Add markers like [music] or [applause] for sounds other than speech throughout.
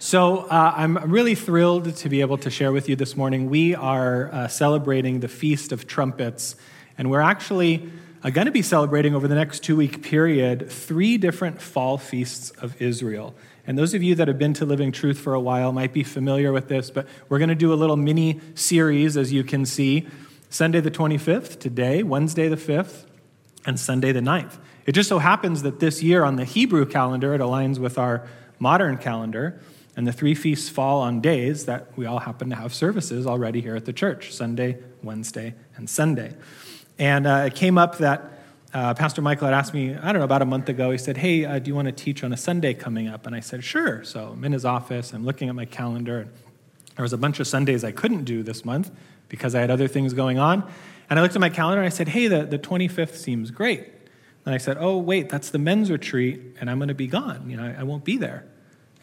So, uh, I'm really thrilled to be able to share with you this morning. We are uh, celebrating the Feast of Trumpets, and we're actually uh, going to be celebrating over the next two week period three different fall feasts of Israel. And those of you that have been to Living Truth for a while might be familiar with this, but we're going to do a little mini series, as you can see Sunday the 25th, today, Wednesday the 5th, and Sunday the 9th. It just so happens that this year on the Hebrew calendar, it aligns with our modern calendar. And the three feasts fall on days that we all happen to have services already here at the church Sunday, Wednesday, and Sunday. And uh, it came up that uh, Pastor Michael had asked me, I don't know, about a month ago, he said, Hey, uh, do you want to teach on a Sunday coming up? And I said, Sure. So I'm in his office, I'm looking at my calendar, and there was a bunch of Sundays I couldn't do this month because I had other things going on. And I looked at my calendar and I said, Hey, the, the 25th seems great. And I said, Oh, wait, that's the men's retreat, and I'm going to be gone. You know, I, I won't be there.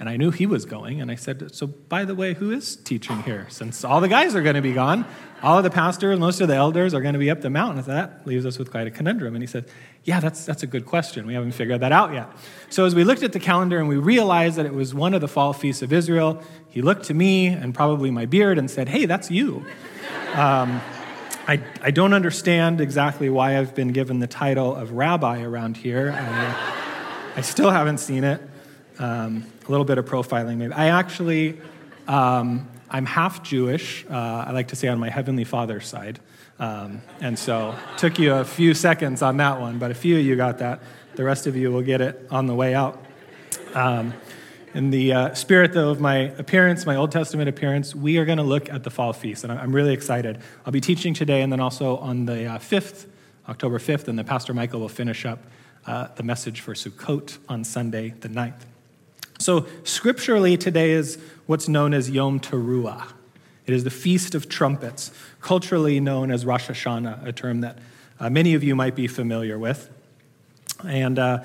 And I knew he was going. And I said, So, by the way, who is teaching here? Since all the guys are going to be gone, all of the pastors, most of the elders are going to be up the mountain. So that leaves us with quite a conundrum. And he said, Yeah, that's, that's a good question. We haven't figured that out yet. So, as we looked at the calendar and we realized that it was one of the fall feasts of Israel, he looked to me and probably my beard and said, Hey, that's you. Um, I, I don't understand exactly why I've been given the title of rabbi around here. I, I still haven't seen it. Um, a little bit of profiling, maybe. I actually, um, I'm half Jewish. Uh, I like to say on my heavenly father's side. Um, and so took you a few seconds on that one, but a few of you got that. The rest of you will get it on the way out. Um, in the uh, spirit, though, of my appearance, my Old Testament appearance, we are going to look at the fall feast, and I'm really excited. I'll be teaching today and then also on the uh, 5th, October 5th, and then Pastor Michael will finish up uh, the message for Sukkot on Sunday, the 9th. So, scripturally, today is what's known as Yom Teruah. It is the Feast of Trumpets, culturally known as Rosh Hashanah, a term that uh, many of you might be familiar with. And uh,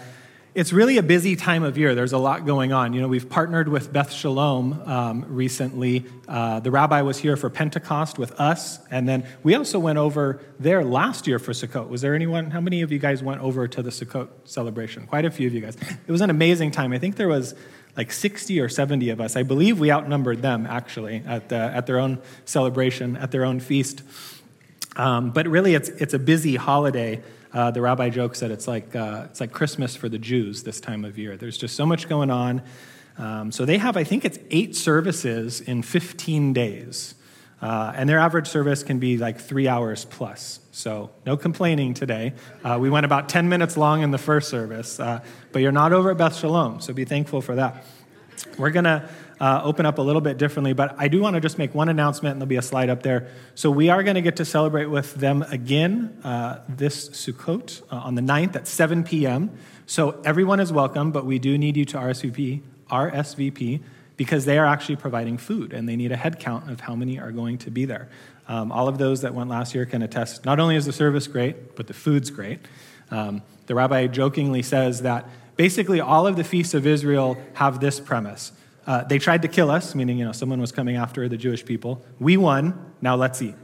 it's really a busy time of year. There's a lot going on. You know, we've partnered with Beth Shalom um, recently. Uh, the rabbi was here for Pentecost with us, and then we also went over there last year for Sukkot. Was there anyone? How many of you guys went over to the Sukkot celebration? Quite a few of you guys. It was an amazing time. I think there was like 60 or 70 of us. I believe we outnumbered them actually at, the, at their own celebration, at their own feast. Um, but really, it's, it's a busy holiday. Uh, the rabbi jokes that it's like, uh, it's like Christmas for the Jews this time of year. There's just so much going on. Um, so they have, I think it's eight services in 15 days. Uh, and their average service can be like three hours plus. So no complaining today. Uh, we went about 10 minutes long in the first service, uh, but you're not over at Beth Shalom, so be thankful for that. We're going to uh, open up a little bit differently, but I do want to just make one announcement, and there'll be a slide up there. So we are going to get to celebrate with them again uh, this Sukkot uh, on the 9th at 7 p.m. So everyone is welcome, but we do need you to RSVP, RSVP because they are actually providing food, and they need a head count of how many are going to be there. Um, all of those that went last year can attest. Not only is the service great, but the food's great. Um, the rabbi jokingly says that basically all of the feasts of Israel have this premise uh, they tried to kill us, meaning, you know, someone was coming after the Jewish people. We won, now let's eat.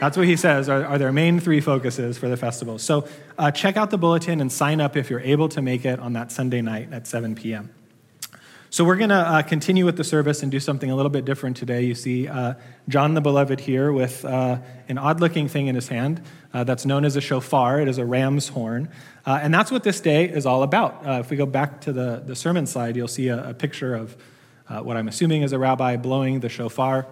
That's what he says are, are their main three focuses for the festival. So uh, check out the bulletin and sign up if you're able to make it on that Sunday night at 7 p.m. So we're going to uh, continue with the service and do something a little bit different today. You see uh, John the Beloved here with uh, an odd looking thing in his hand uh, that's known as a shofar. It is a ram's horn. Uh, and that's what this day is all about. Uh, if we go back to the, the sermon slide, you'll see a, a picture of what I'm assuming is a rabbi blowing the shofar.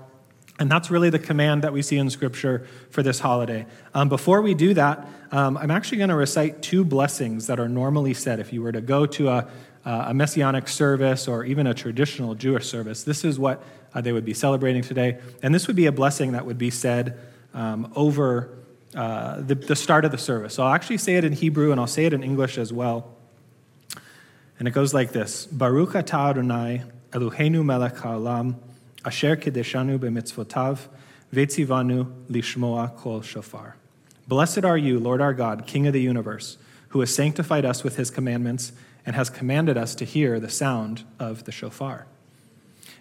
And that's really the command that we see in Scripture for this holiday. Um, before we do that, um, I'm actually going to recite two blessings that are normally said. If you were to go to a, uh, a messianic service or even a traditional Jewish service, this is what uh, they would be celebrating today. And this would be a blessing that would be said um, over uh, the, the start of the service. So I'll actually say it in Hebrew and I'll say it in English as well. And it goes like this Baruch atah Adonai Eloheinu melech ha'olam, asher kedeshanu b'mitzvotav, vetzivanu lishmoa kol shofar. Blessed are you, Lord our God, King of the universe, who has sanctified us with his commandments and has commanded us to hear the sound of the shofar.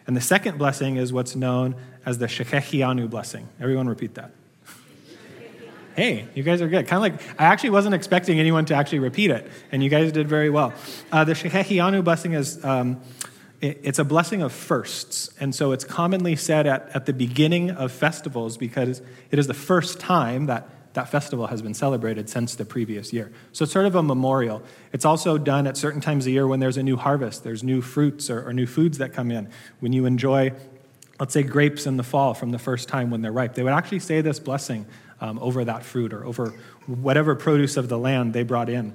And the second blessing is what's known as the Shechechianu blessing. Everyone repeat that. [laughs] hey, you guys are good. Kind of like, I actually wasn't expecting anyone to actually repeat it, and you guys did very well. Uh, the Shechechianu blessing is um, it's a blessing of firsts. And so it's commonly said at, at the beginning of festivals because it is the first time that that festival has been celebrated since the previous year. So it's sort of a memorial. It's also done at certain times of year when there's a new harvest, there's new fruits or, or new foods that come in. When you enjoy, let's say, grapes in the fall from the first time when they're ripe, they would actually say this blessing um, over that fruit or over whatever produce of the land they brought in.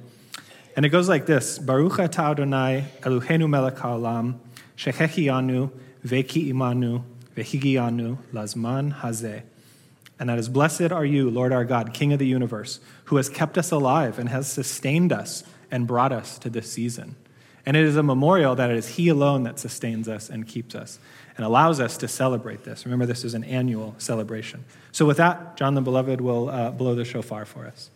And it goes like this Baruch atah Adonai Eloheinu melech haolam shechechianu veki imanu vehigianu lazman hazeh. And that is, Blessed are you, Lord our God, King of the universe, who has kept us alive and has sustained us and brought us to this season. And it is a memorial that it is He alone that sustains us and keeps us and allows us to celebrate this. Remember, this is an annual celebration. So, with that, John the Beloved will uh, blow the shofar for us.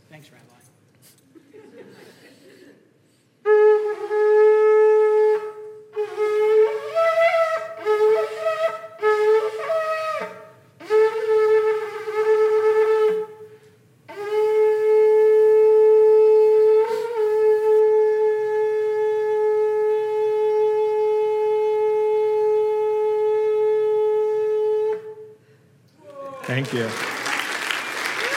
You.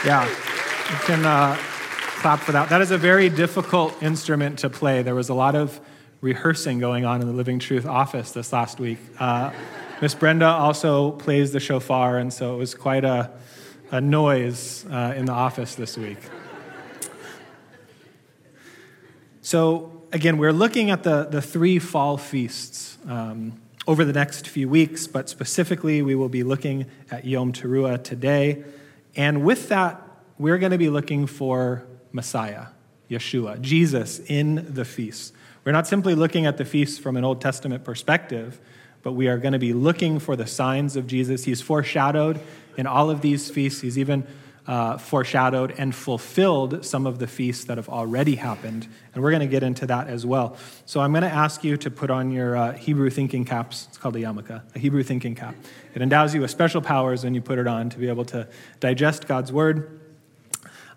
Yeah, you can uh, clap for that. That is a very difficult instrument to play. There was a lot of rehearsing going on in the Living Truth office this last week. Uh, Miss Brenda also plays the shofar, and so it was quite a, a noise uh, in the office this week. So, again, we're looking at the, the three fall feasts. Um, over the next few weeks, but specifically, we will be looking at Yom Teruah today. And with that, we're going to be looking for Messiah, Yeshua, Jesus in the feast. We're not simply looking at the feast from an Old Testament perspective, but we are going to be looking for the signs of Jesus. He's foreshadowed in all of these feasts. He's even uh, foreshadowed and fulfilled some of the feasts that have already happened. And we're going to get into that as well. So I'm going to ask you to put on your uh, Hebrew thinking caps. It's called a yarmulke, a Hebrew thinking cap. It endows you with special powers when you put it on to be able to digest God's word.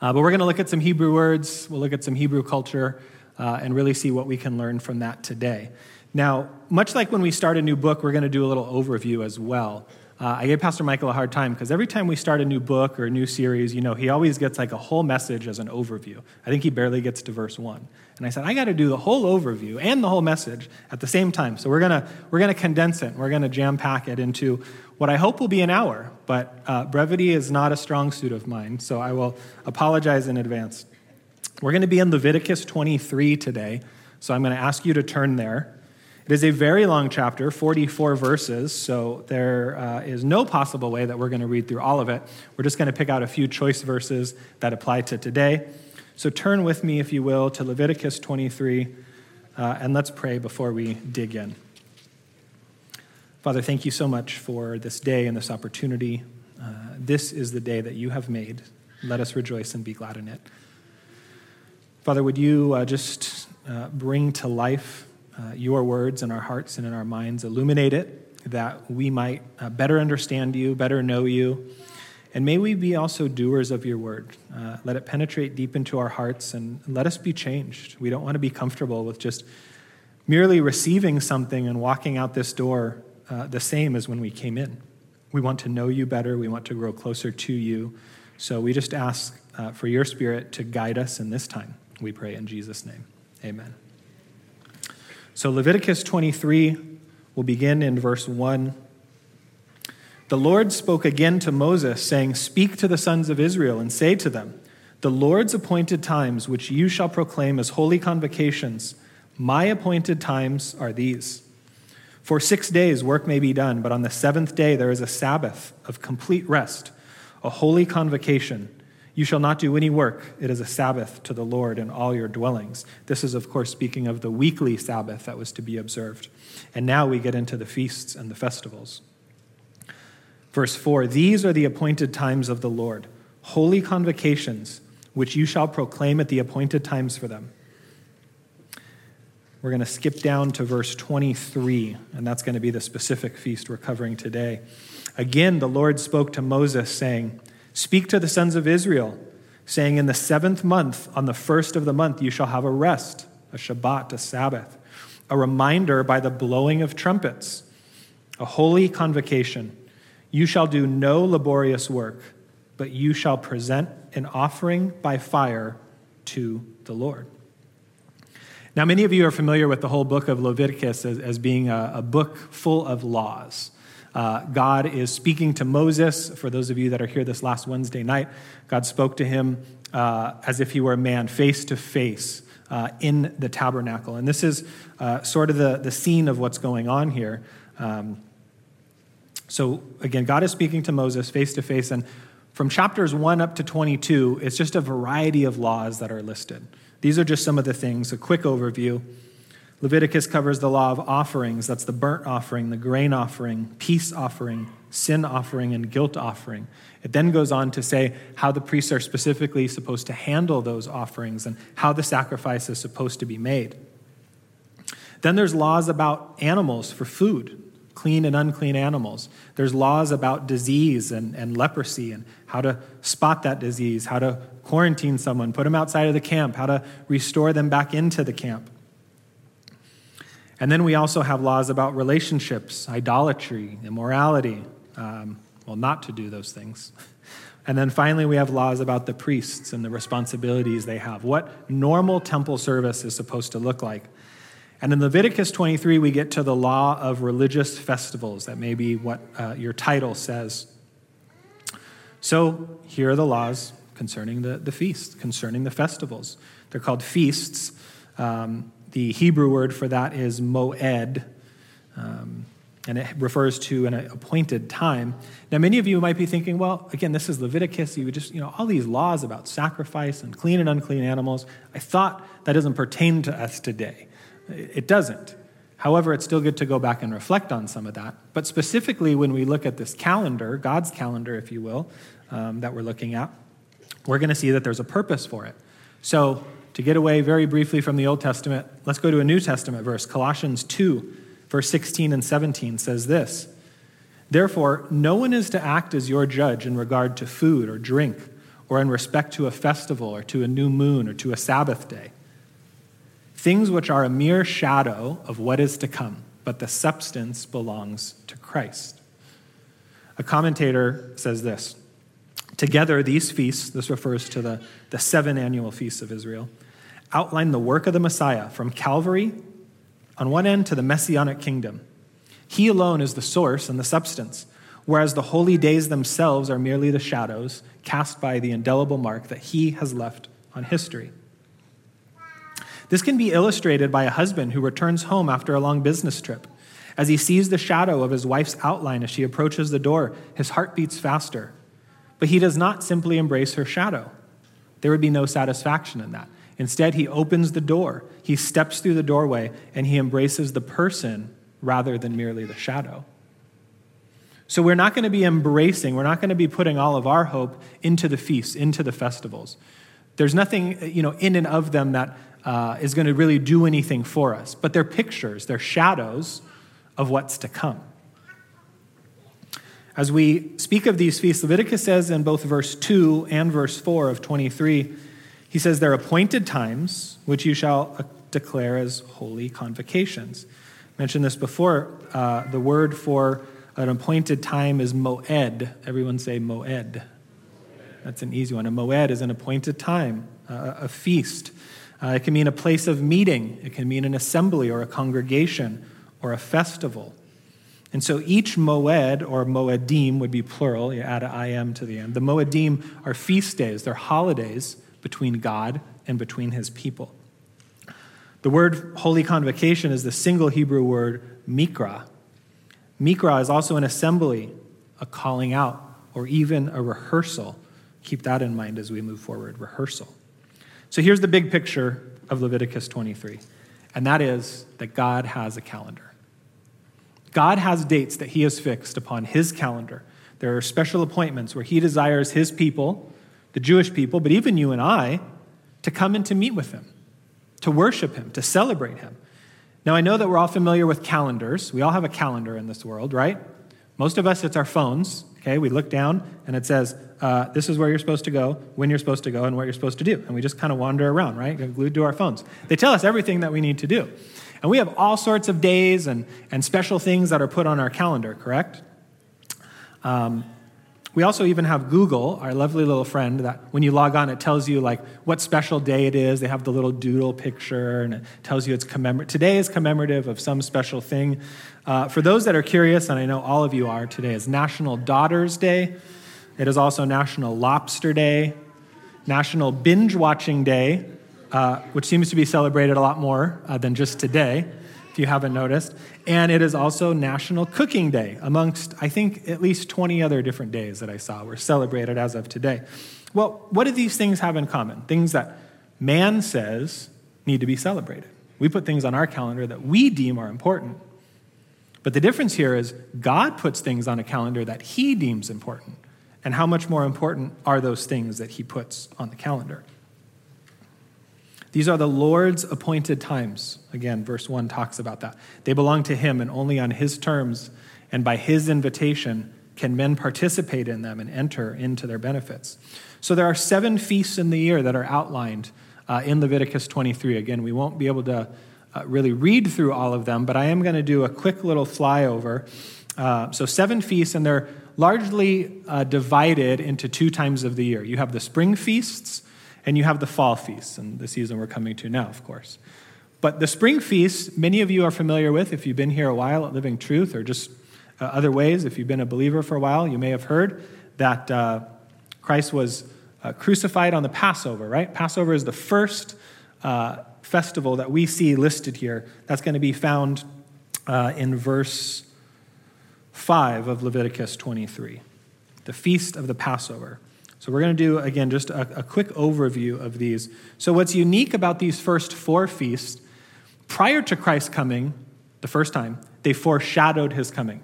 Uh, but we're going to look at some Hebrew words, we'll look at some Hebrew culture, uh, and really see what we can learn from that today. Now, much like when we start a new book, we're going to do a little overview as well. Uh, I gave Pastor Michael a hard time because every time we start a new book or a new series, you know, he always gets like a whole message as an overview. I think he barely gets to verse one. And I said, I got to do the whole overview and the whole message at the same time. So we're gonna we're gonna condense it. We're gonna jam pack it into what I hope will be an hour. But uh, brevity is not a strong suit of mine, so I will apologize in advance. We're to be in Leviticus 23 today, so I'm to ask you to turn there. It is a very long chapter, 44 verses, so there uh, is no possible way that we're going to read through all of it. We're just going to pick out a few choice verses that apply to today. So turn with me, if you will, to Leviticus 23, uh, and let's pray before we dig in. Father, thank you so much for this day and this opportunity. Uh, this is the day that you have made. Let us rejoice and be glad in it. Father, would you uh, just uh, bring to life uh, your words in our hearts and in our minds. Illuminate it that we might uh, better understand you, better know you. And may we be also doers of your word. Uh, let it penetrate deep into our hearts and let us be changed. We don't want to be comfortable with just merely receiving something and walking out this door uh, the same as when we came in. We want to know you better. We want to grow closer to you. So we just ask uh, for your spirit to guide us in this time. We pray in Jesus' name. Amen. So Leviticus 23 will begin in verse 1. The Lord spoke again to Moses, saying, Speak to the sons of Israel and say to them, The Lord's appointed times, which you shall proclaim as holy convocations, my appointed times are these. For six days work may be done, but on the seventh day there is a Sabbath of complete rest, a holy convocation. You shall not do any work. It is a Sabbath to the Lord in all your dwellings. This is, of course, speaking of the weekly Sabbath that was to be observed. And now we get into the feasts and the festivals. Verse 4 These are the appointed times of the Lord, holy convocations, which you shall proclaim at the appointed times for them. We're going to skip down to verse 23, and that's going to be the specific feast we're covering today. Again, the Lord spoke to Moses, saying, Speak to the sons of Israel, saying, In the seventh month, on the first of the month, you shall have a rest, a Shabbat, a Sabbath. a reminder by the blowing of trumpets, a holy convocation. You shall do no laborious work, but you shall present an offering by fire to the Lord. Now, many of you are familiar with the whole book of Leviticus as, as being a, a, book full of laws. Uh, God is speaking to Moses. For those of you that are here this last Wednesday night, God spoke to him uh, as if he were a man face to face uh, in the tabernacle. And this is uh, sort of the, the scene of what's going on here. Um, so, again, God is speaking to Moses face to face. And from chapters 1 up to 22, it's just a variety of laws that are listed. These are just some of the things, a quick overview. Leviticus covers the law of offerings that's the burnt offering, the grain offering, peace offering, sin offering, and guilt offering. It then goes on to say how the priests are specifically supposed to handle those offerings and how the sacrifice is supposed to be made. Then there's laws about animals for food, clean and unclean animals. There's laws about disease and, and leprosy and how to spot that disease, how to quarantine someone, put them outside of the camp, how to restore them back into the camp. And then we also have laws about relationships, idolatry, immorality, um, well, not to do those things. [laughs] And then finally, we have laws about the priests and the responsibilities they have, what normal temple service is supposed to look like. And in Leviticus 23, we get to the law of religious festivals. That may be what uh, your title says. So here are the laws concerning the, the feasts, concerning the festivals. They're called feasts. Um, the Hebrew word for that is moed. Um, and it refers to an appointed time. Now, many of you might be thinking, well, again, this is Leviticus. You just, you know, all these laws about sacrifice and clean and unclean animals. I thought that doesn't pertain to us today. It doesn't. However, it's still good to go back and reflect on some of that. But specifically, when we look at this calendar, God's calendar, if you will, um, that we're looking at, we're going to see that there's a purpose for it. So, to get away very briefly from the Old Testament, let's go to a New Testament verse, Colossians 2 verse 16 and 17 says this Therefore, no one is to act as your judge in regard to food or drink, or in respect to a festival, or to a new moon, or to a Sabbath day. Things which are a mere shadow of what is to come, but the substance belongs to Christ. A commentator says this Together, these feasts, this refers to the, the seven annual feasts of Israel, outline the work of the Messiah from Calvary on one end to the messianic kingdom. He alone is the source and the substance, whereas the holy days themselves are merely the shadows cast by the indelible mark that he has left on history. This can be illustrated by a husband who returns home after a long business trip. As he sees the shadow of his wife's outline as she approaches the door, his heart beats faster. But he does not simply embrace her shadow. There would be no satisfaction in that. Instead, he opens the door, he steps through the doorway, and he embraces the person rather than merely the shadow. So we're not going to be embracing, we're not going to be putting all of our hope into the feasts, into the festivals. There's nothing, you know, in and of them that uh, is going to really do anything for us, but they're pictures, they're shadows of what's to come. As we speak of these feasts, Leviticus says in both verse 2 and verse 4 of 23 he says, They're appointed times, which you shall uh, declare as holy convocations. I mentioned this before. Uh, the word for an appointed time is moed. Everyone say moed. That's an easy one. A moed is an appointed time, a feast. Uh, it can mean a place of meeting, it can mean an assembly or a congregation or a festival. And so each moed or moedim would be plural, you add an im to the end. The moedim are feast days, they're holidays between God and between his people. The word holy convocation is the single Hebrew word mikra. Mikra is also an assembly, a calling out, or even a rehearsal. Keep that in mind as we move forward rehearsal. So here's the big picture of Leviticus 23, and that is that God has a calendar. God has dates that he has fixed upon his calendar. There are special appointments where he desires his people the Jewish people, but even you and I, to come and to meet with him, to worship him, to celebrate him. Now, I know that we're all familiar with calendars. We all have a calendar in this world, right? Most of us, it's our phones. Okay, we look down and it says, uh, this is where you're supposed to go, when you're supposed to go, and what you're supposed to do. And we just kind of wander around, right? Glued to our phones. They tell us everything that we need to do. And we have all sorts of days and, and special things that are put on our calendar, correct? Um, we also even have Google, our lovely little friend, that when you log on, it tells you like what special day it is. They have the little doodle picture, and it tells you it's commemorative. Today is commemorative of some special thing. Uh, for those that are curious, and I know all of you are, today is National Daughters Day. It is also National Lobster Day, National Binge Watching Day, uh, which seems to be celebrated a lot more uh, than just today, if you haven't noticed. And it is also National Cooking Day, amongst, I think, at least 20 other different days that I saw were celebrated as of today. Well, what do these things have in common? Things that man says need to be celebrated. We put things on our calendar that we deem are important. But the difference here is God puts things on a calendar that he deems important. And how much more important are those things that he puts on the calendar? These are the Lord's appointed times. Again, verse 1 talks about that. They belong to him, and only on his terms and by his invitation can men participate in them and enter into their benefits. So there are seven feasts in the year that are outlined uh, in Leviticus 23. Again, we won't be able to uh, really read through all of them, but I am going to do a quick little flyover. Uh, so, seven feasts, and they're largely uh, divided into two times of the year. You have the spring feasts and you have the fall feasts, and the season we're coming to now, of course. But the spring feasts, many of you are familiar with if you've been here a while at Living Truth, or just uh, other ways, if you've been a believer for a while, you may have heard that uh, Christ was uh, crucified on the Passover, right? Passover is the first uh, festival that we see listed here. That's going to be found uh, in verse 5 of Leviticus 23, the feast of the Passover. So, we're going to do, again, just a, a, quick overview of these. So, what's unique about these first four feasts, prior to Christ's coming, the first time, they foreshadowed his coming.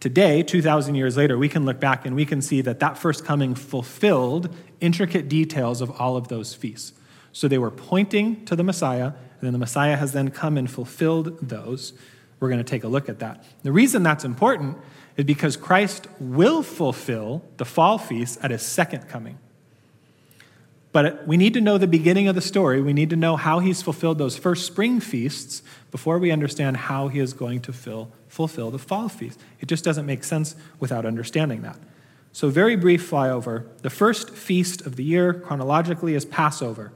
Today, 2,000 years later, we can look back and we can see that that first coming fulfilled intricate details of all of those feasts. So, they were pointing to the Messiah, and then the Messiah has then come and fulfilled those. We're going to take a look at that. The reason that's important is because Christ will fulfill the fall feast at his second coming. But we need to know the beginning of the story. We need to know how he's fulfilled those first spring feasts before we understand how he is going to fill, fulfill the fall feast. It just doesn't make sense without understanding that. So, very brief flyover. The first feast of the year, chronologically, is Passover.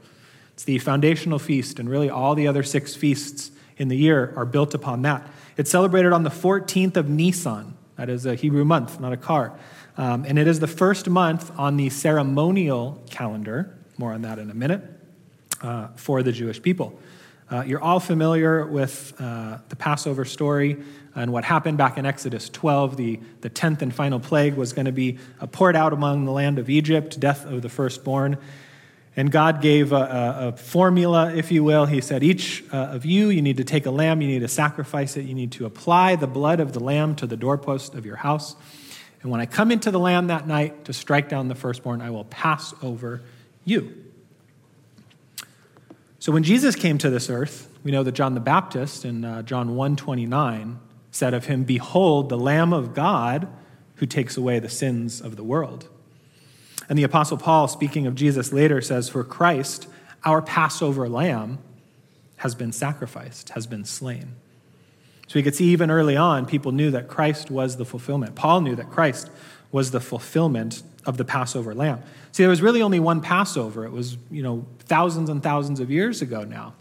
It's the foundational feast, and really all the other six feasts in the year are built upon that. It's celebrated on the 14th of Nisan. That is a Hebrew month, not a car. Um, and it is the first month on the ceremonial calendar. More on that in a minute uh, for the Jewish people. Uh, you're all familiar with uh, the Passover story and what happened back in Exodus 12. The, the 10th and final plague was going to be uh, poured out among the land of Egypt, death of the firstborn. And God gave a, a, formula, if you will. He said, Each uh, of you, you need to take a lamb, you need to sacrifice it, you need to apply the blood of the lamb to the doorpost of your house. And when I come into the lamb that night to strike down the firstborn, I will pass over you. So when Jesus came to this earth, we know that John the Baptist in uh, John 1:29 said of him, "Behold, the Lamb of God who takes away the sins of the world." And the Apostle Paul, speaking of Jesus later, says, For Christ, our Passover lamb, has been sacrificed, has been slain. So we could see even early on, people knew that Christ was the fulfillment. Paul knew that Christ was the fulfillment of the Passover lamb. See, there was really only one Passover. It was, you know, thousands and thousands of years ago now.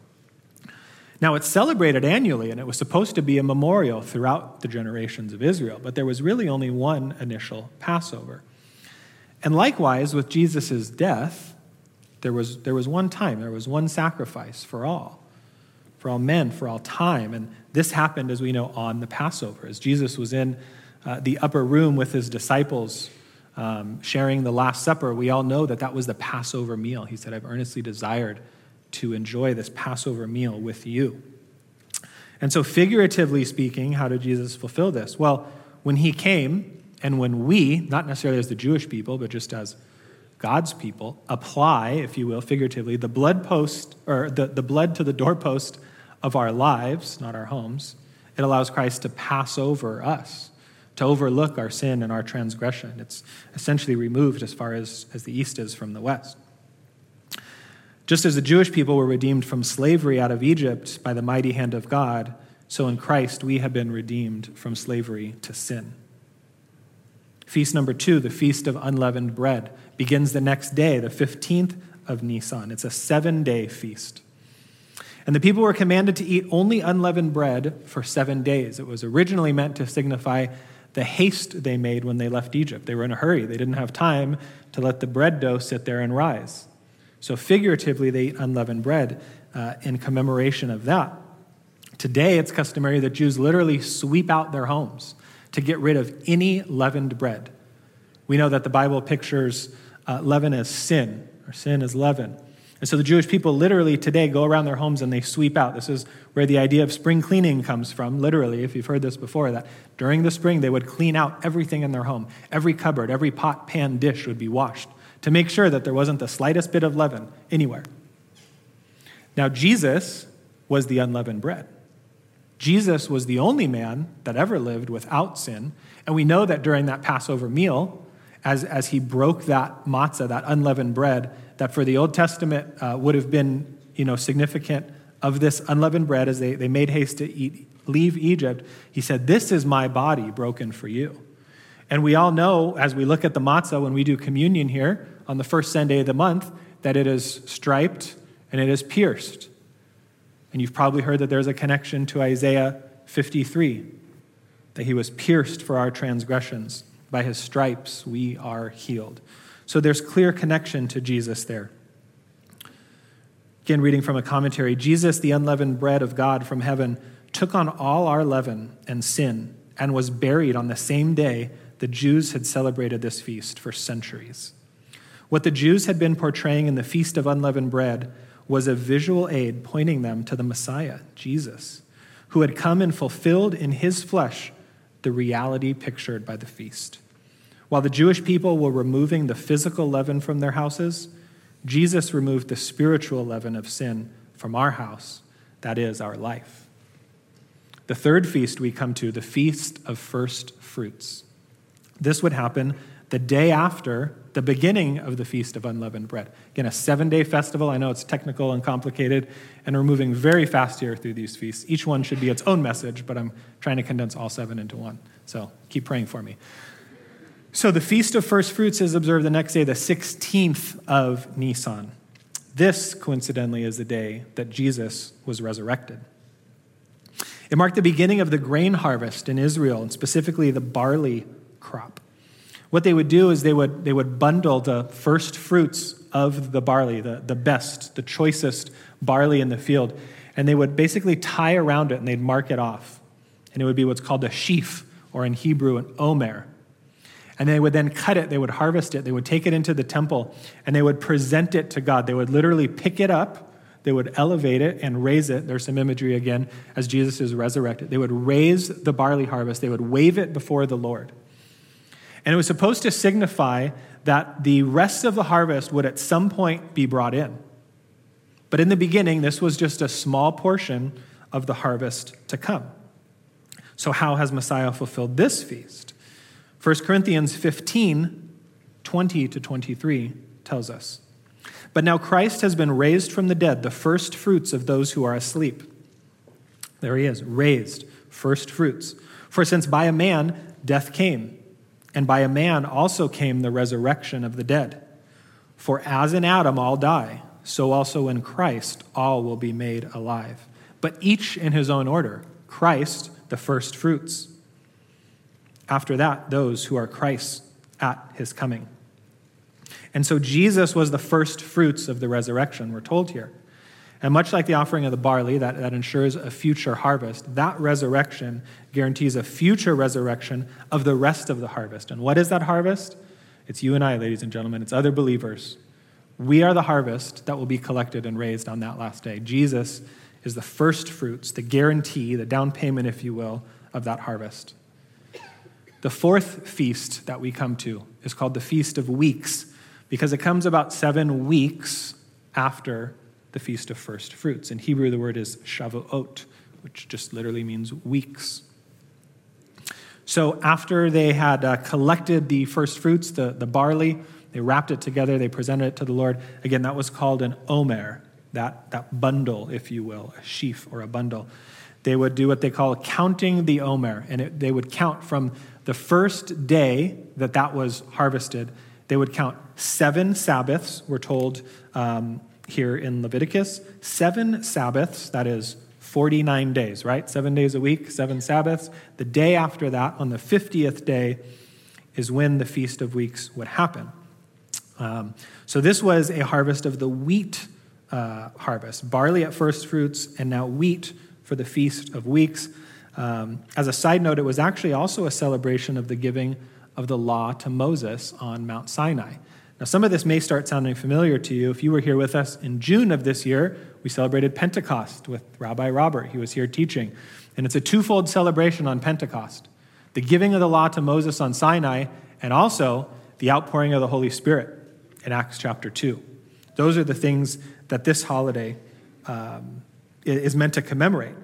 Now, it's celebrated annually, and it was supposed to be a memorial throughout the generations of Israel, but there was really only one initial Passover. And likewise, with Jesus' death, there was, there was one time, there was one sacrifice for all, for all men, for all time. And this happened, as we know, on the Passover. As Jesus was in uh, the upper room with his disciples, um, sharing the Last Supper, we all know that that was the Passover meal. He said, I've earnestly desired to enjoy this Passover meal with you. And so, figuratively speaking, how did Jesus fulfill this? Well, when he came, and when we, not necessarily as the Jewish people, but just as God's people, apply, if you will, figuratively, the blood post or the, the blood to the doorpost of our lives, not our homes, it allows Christ to pass over us, to overlook our sin and our transgression. It's essentially removed as far as, as the east is from the west. Just as the Jewish people were redeemed from slavery out of Egypt by the mighty hand of God, so in Christ we have been redeemed from slavery to sin. Feast number two, the Feast of Unleavened Bread, begins the next day, the 15th of Nisan. It's a seven day feast. And the people were commanded to eat only unleavened bread for seven days. It was originally meant to signify the haste they made when they left Egypt. They were in a hurry, they didn't have time to let the bread dough sit there and rise. So, figuratively, they eat unleavened bread uh, in commemoration of that. Today, it's customary that Jews literally sweep out their homes to get rid of any leavened bread. We know that the Bible pictures uh, leaven as sin, or sin as leaven. And so the Jewish people literally today go around their homes and they sweep out. This is where the idea of spring cleaning comes from, literally, if you've heard this before, that during the spring they would clean out everything in their home. Every cupboard, every pot, pan, dish would be washed to make sure that there wasn't the slightest bit of leaven anywhere. Now, Jesus was the unleavened bread. Jesus was the only man that ever lived without sin. And we know that during that Passover meal, as, as he broke that matzah, that unleavened bread, that for the Old Testament uh, would have been you know, significant of this unleavened bread as they, they made haste to eat, leave Egypt, he said, This is my body broken for you. And we all know, as we look at the matzah when we do communion here on the first Sunday of the month, that it is striped and it is pierced. And you've probably heard that there's a connection to Isaiah 53, that he was pierced for our transgressions. By his stripes we are healed. So there's clear connection to Jesus there. Again, reading from a commentary Jesus, the unleavened bread of God from heaven, took on all our leaven and sin and was buried on the same day the Jews had celebrated this feast for centuries. What the Jews had been portraying in the Feast of Unleavened Bread was a visual aid pointing them to the Messiah, Jesus, who had come and fulfilled in his flesh the reality pictured by the feast. While the Jewish people were removing the physical leaven from their houses, Jesus removed the spiritual leaven of sin from our house, that is, our life. The third feast we come to, the Feast of First Fruits. This would happen the day after the beginning of the Feast of Unleavened Bread. Again, a seven day festival. I know it's technical and complicated, and we're moving very fast here through these feasts. Each one should be its own message, but I'm trying to condense all seven into one. So keep praying for me. So the Feast of First Fruits is observed the next day, the 16th of Nisan. This, coincidentally, is the day that Jesus was resurrected. It marked the beginning of the grain harvest in Israel, and specifically the barley crop. What they would do is they would, they would bundle the first fruits of the barley, the, the best, the choicest barley in the field, and they would basically tie around it and they'd mark it off. And it would be what's called a sheaf, or in Hebrew, an omer. And they would then cut it, they would harvest it, they would take it into the temple, and they would present it to God. They would literally pick it up, they would elevate it and raise it. There's some imagery again as Jesus is resurrected. They would raise the barley harvest, they would wave it before the Lord. And it was supposed to signify that the rest of the harvest would at some point be brought in. But in the beginning, this was just a small portion of the harvest to come. So, how has Messiah fulfilled this feast? 1 Corinthians 15, 20 to 23 tells us. But now Christ has been raised from the dead, the first fruits of those who are asleep. There he is, raised, first fruits. For since by a man death came, and by a man also came the resurrection of the dead. For as in Adam all die, so also in Christ all will be made alive. But each in his own order Christ, the first fruits after that, those who are Christ's at his coming. And so Jesus was the first fruits of the resurrection, we're told here. And much like the offering of the barley that, that ensures a future harvest, that resurrection guarantees a future resurrection of the rest of the harvest. And what is that harvest? It's you and I, ladies and gentlemen, it's other believers. We are the harvest that will be collected and raised on that last day. Jesus is the first fruits, the guarantee, the down payment, if you will, of that harvest. The fourth feast that we come to is called the Feast of Weeks because it comes about seven weeks after the Feast of First Fruits. In Hebrew, the word is Shavuot, which just literally means weeks. So, after they had uh, collected the first fruits, the, the barley, They wrapped it together, they presented it to the Lord. Again, that was called an omer, that, that bundle, if you will, a sheaf or a bundle. They would do what they call counting the omer, and it, they would count from the first day that that was harvested. They would count seven Sabbaths, we're told um, here in Leviticus. Seven Sabbaths, that is 49 days, right? Seven days a week, seven Sabbaths. The day after that, on the 50th day, is when the Feast of Weeks would happen. Um, so this was a harvest of the wheat uh, harvest barley at first fruits, and now wheat for the Feast of Weeks. Um, as a side note, it was actually also a celebration of the giving of the law to Moses on Mount Sinai. Now, some of this may start sounding familiar to you. If you were here with us in June of this year, we celebrated Pentecost with Rabbi Robert. He was here teaching. And it's a twofold celebration on Pentecost the giving of the law to Moses on Sinai, and also the outpouring of the Holy Spirit in Acts chapter 2. Those are the things that this holiday um, is meant to commemorate.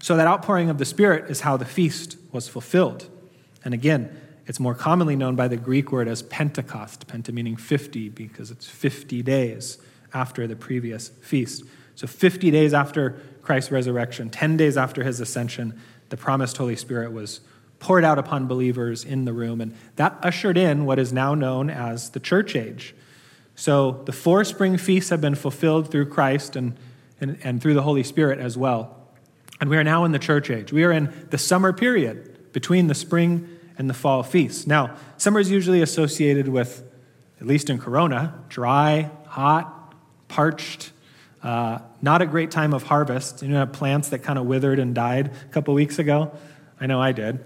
So, that outpouring of the Spirit is how the feast was fulfilled. And again, it's more commonly known by the Greek word as Pentecost, penta meaning 50, because it's 50 days after the previous feast. So, 50 days after Christ's resurrection, 10 days after his ascension, the promised Holy Spirit was poured out upon believers in the room. And that ushered in what is now known as the church age. So the four spring feasts have been fulfilled through Christ and, and, and through the Holy Spirit as well. And we are now in the church age. We are in the summer period between the spring and the fall feasts. Now, summer is usually associated with, at least in Corona, dry, hot, parched, uh, not a great time of harvest. You know, plants that kind of withered and died a couple weeks ago. I know I did.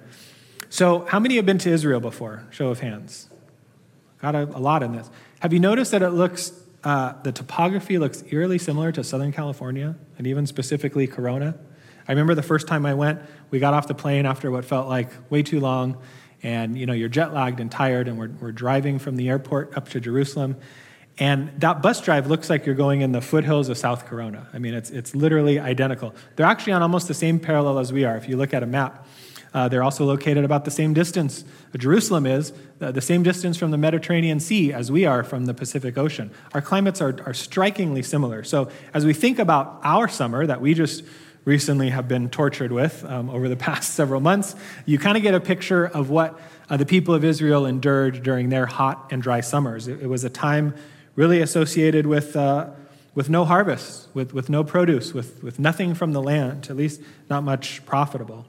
So, how many have been to Israel before? Show of hands. Got a, a lot in this. Have you noticed that it looks, uh, the topography looks eerily similar to Southern California and even specifically Corona? I remember the first time I went, we got off the plane after what felt like way too long, and you know, you're jet lagged and tired, and we're, we're driving from the airport up to Jerusalem. And that bus drive looks like you're going in the foothills of South Corona. I mean, it's, it's literally identical. They're actually on almost the same parallel as we are. If you look at a map, uh, they're also located about the same distance. Jerusalem is uh, the same distance from the Mediterranean Sea as we are from the Pacific Ocean. Our climates are, are strikingly similar. So, as we think about our summer that we just recently have been tortured with um, over the [laughs] past several months, you kind of get a picture of what uh, the people of Israel endured during their hot and dry summers. It, it was a time really associated with, uh, with no harvest, with, with no produce, with, with nothing from the land, at least not much profitable.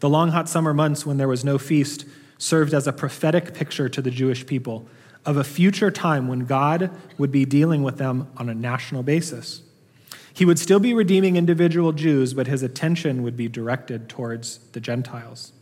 The long, hot summer months when there was no feast served as a prophetic picture to the Jewish people of a future time when God would be dealing with them on a national basis. He would still be redeeming individual Jews, but his attention would be directed towards the Gentiles.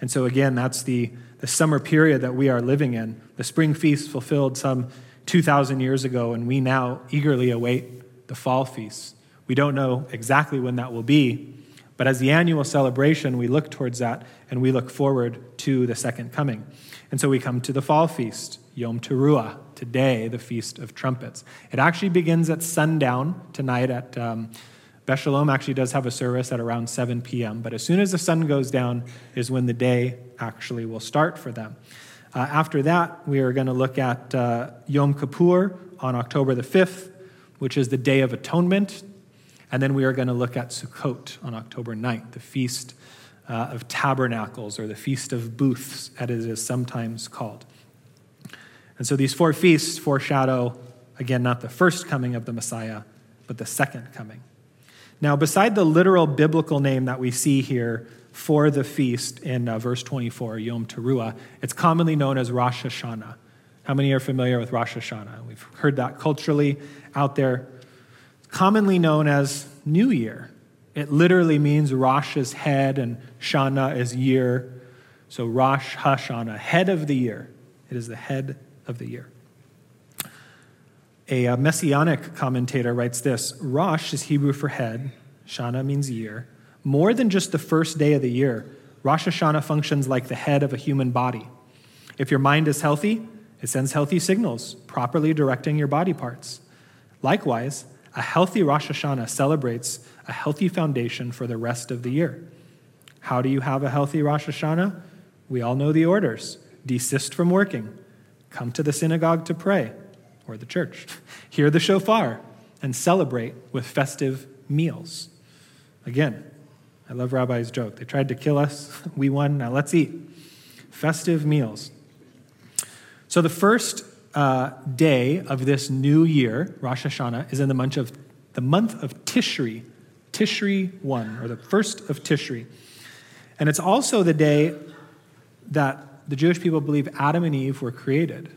And so, again, that's the, the summer period that we are living in. The spring feast fulfilled some 2,000 years ago, and we now eagerly await the fall feast. We don't know exactly when that will be, but as the annual celebration, we look towards that and we look forward to the second coming. And so we come to the fall feast, Yom Teruah, today, the Feast of Trumpets. It actually begins at sundown tonight at um, actually does have a service at around 7 p.m., but as soon as the sun goes down is when the day actually will start for them. Uh, after that, we are going to look at uh, Yom Kippur on October the 5th, which is the Day of Atonement, and then we are going to look at Sukkot on October 9th, the Feast uh, of Tabernacles, or the Feast of Booths, as it is sometimes called. And so these four feasts foreshadow, again, not the first coming of the Messiah, but the second coming. Now, beside the literal biblical name that we see here for the feast in uh, verse 24, Yom Teruah, it's commonly known as Rosh Hashanah. How many are familiar with Rosh Hashanah? We've heard that culturally out there commonly known as New Year. It literally means Rosh is head and Shana is year. So Rosh Hashanah, head of the year. It is the head of the year. A uh, messianic commentator writes this Rosh is Hebrew for head, Shana means year. More than just the first day of the year, Rosh Hashanah functions like the head of a human body. If your mind is healthy, it sends healthy signals, properly directing your body parts. Likewise, a healthy Rosh Hashanah celebrates a healthy foundation for the rest of the year. How do you have a healthy Rosh Hashanah? We all know the orders desist from working, come to the synagogue to pray, or the church, [laughs] hear the shofar, and celebrate with festive meals. Again, I love Rabbi's joke. They tried to kill us, [laughs] we won, now let's eat. Festive meals. So the first uh, day of this new year, Rosh Hashanah, is in the month of the month of Tishri, Tishri 1, or the first of Tishri. And it's also the day that the Jewish people believe Adam and Eve were created.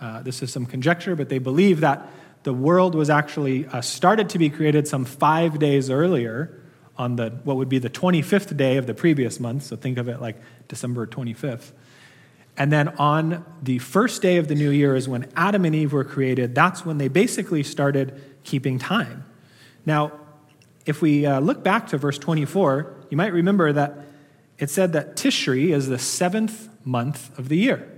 Uh, this is some conjecture, but they believe that the world was actually uh, started to be created some five days earlier on the what would be the 25th day of the previous month. So think of it like December 25th. And then on the first day of the new year is when Adam and Eve were created. That's when they basically started keeping time. Now, if we uh, look back to verse 24, you might remember that it said that Tishri is the seventh month of the year.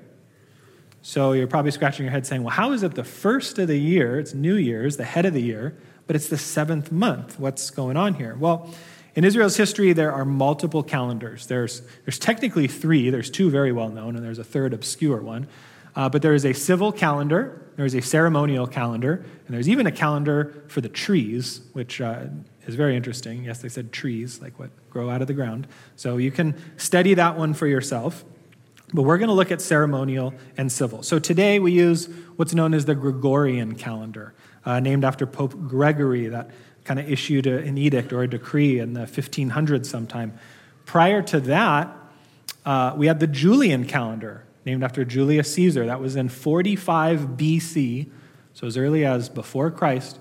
So you're probably scratching your head saying, well, how is it the first of the year, it's New Year's, the head of the year, but it's the seventh month? What's going on here? Well, in Israel's history, there are multiple calendars. There's, there's technically three. There's two very well known, and there's a third obscure one. Uh, but there is a civil calendar, there is a ceremonial calendar, and there's even a calendar for the trees, which uh, is very interesting. Yes, they said trees, like what grow out of the ground. So you can study that one for yourself. But we're going to look at ceremonial and civil. So today we use what's known as the Gregorian calendar, uh, named after Pope Gregory, that kind of issued a, an edict or a decree in the 1500s sometime. Prior to that, uh, we had the Julian calendar, named after Julius Caesar. That was in 45 BC, so as early as before Christ.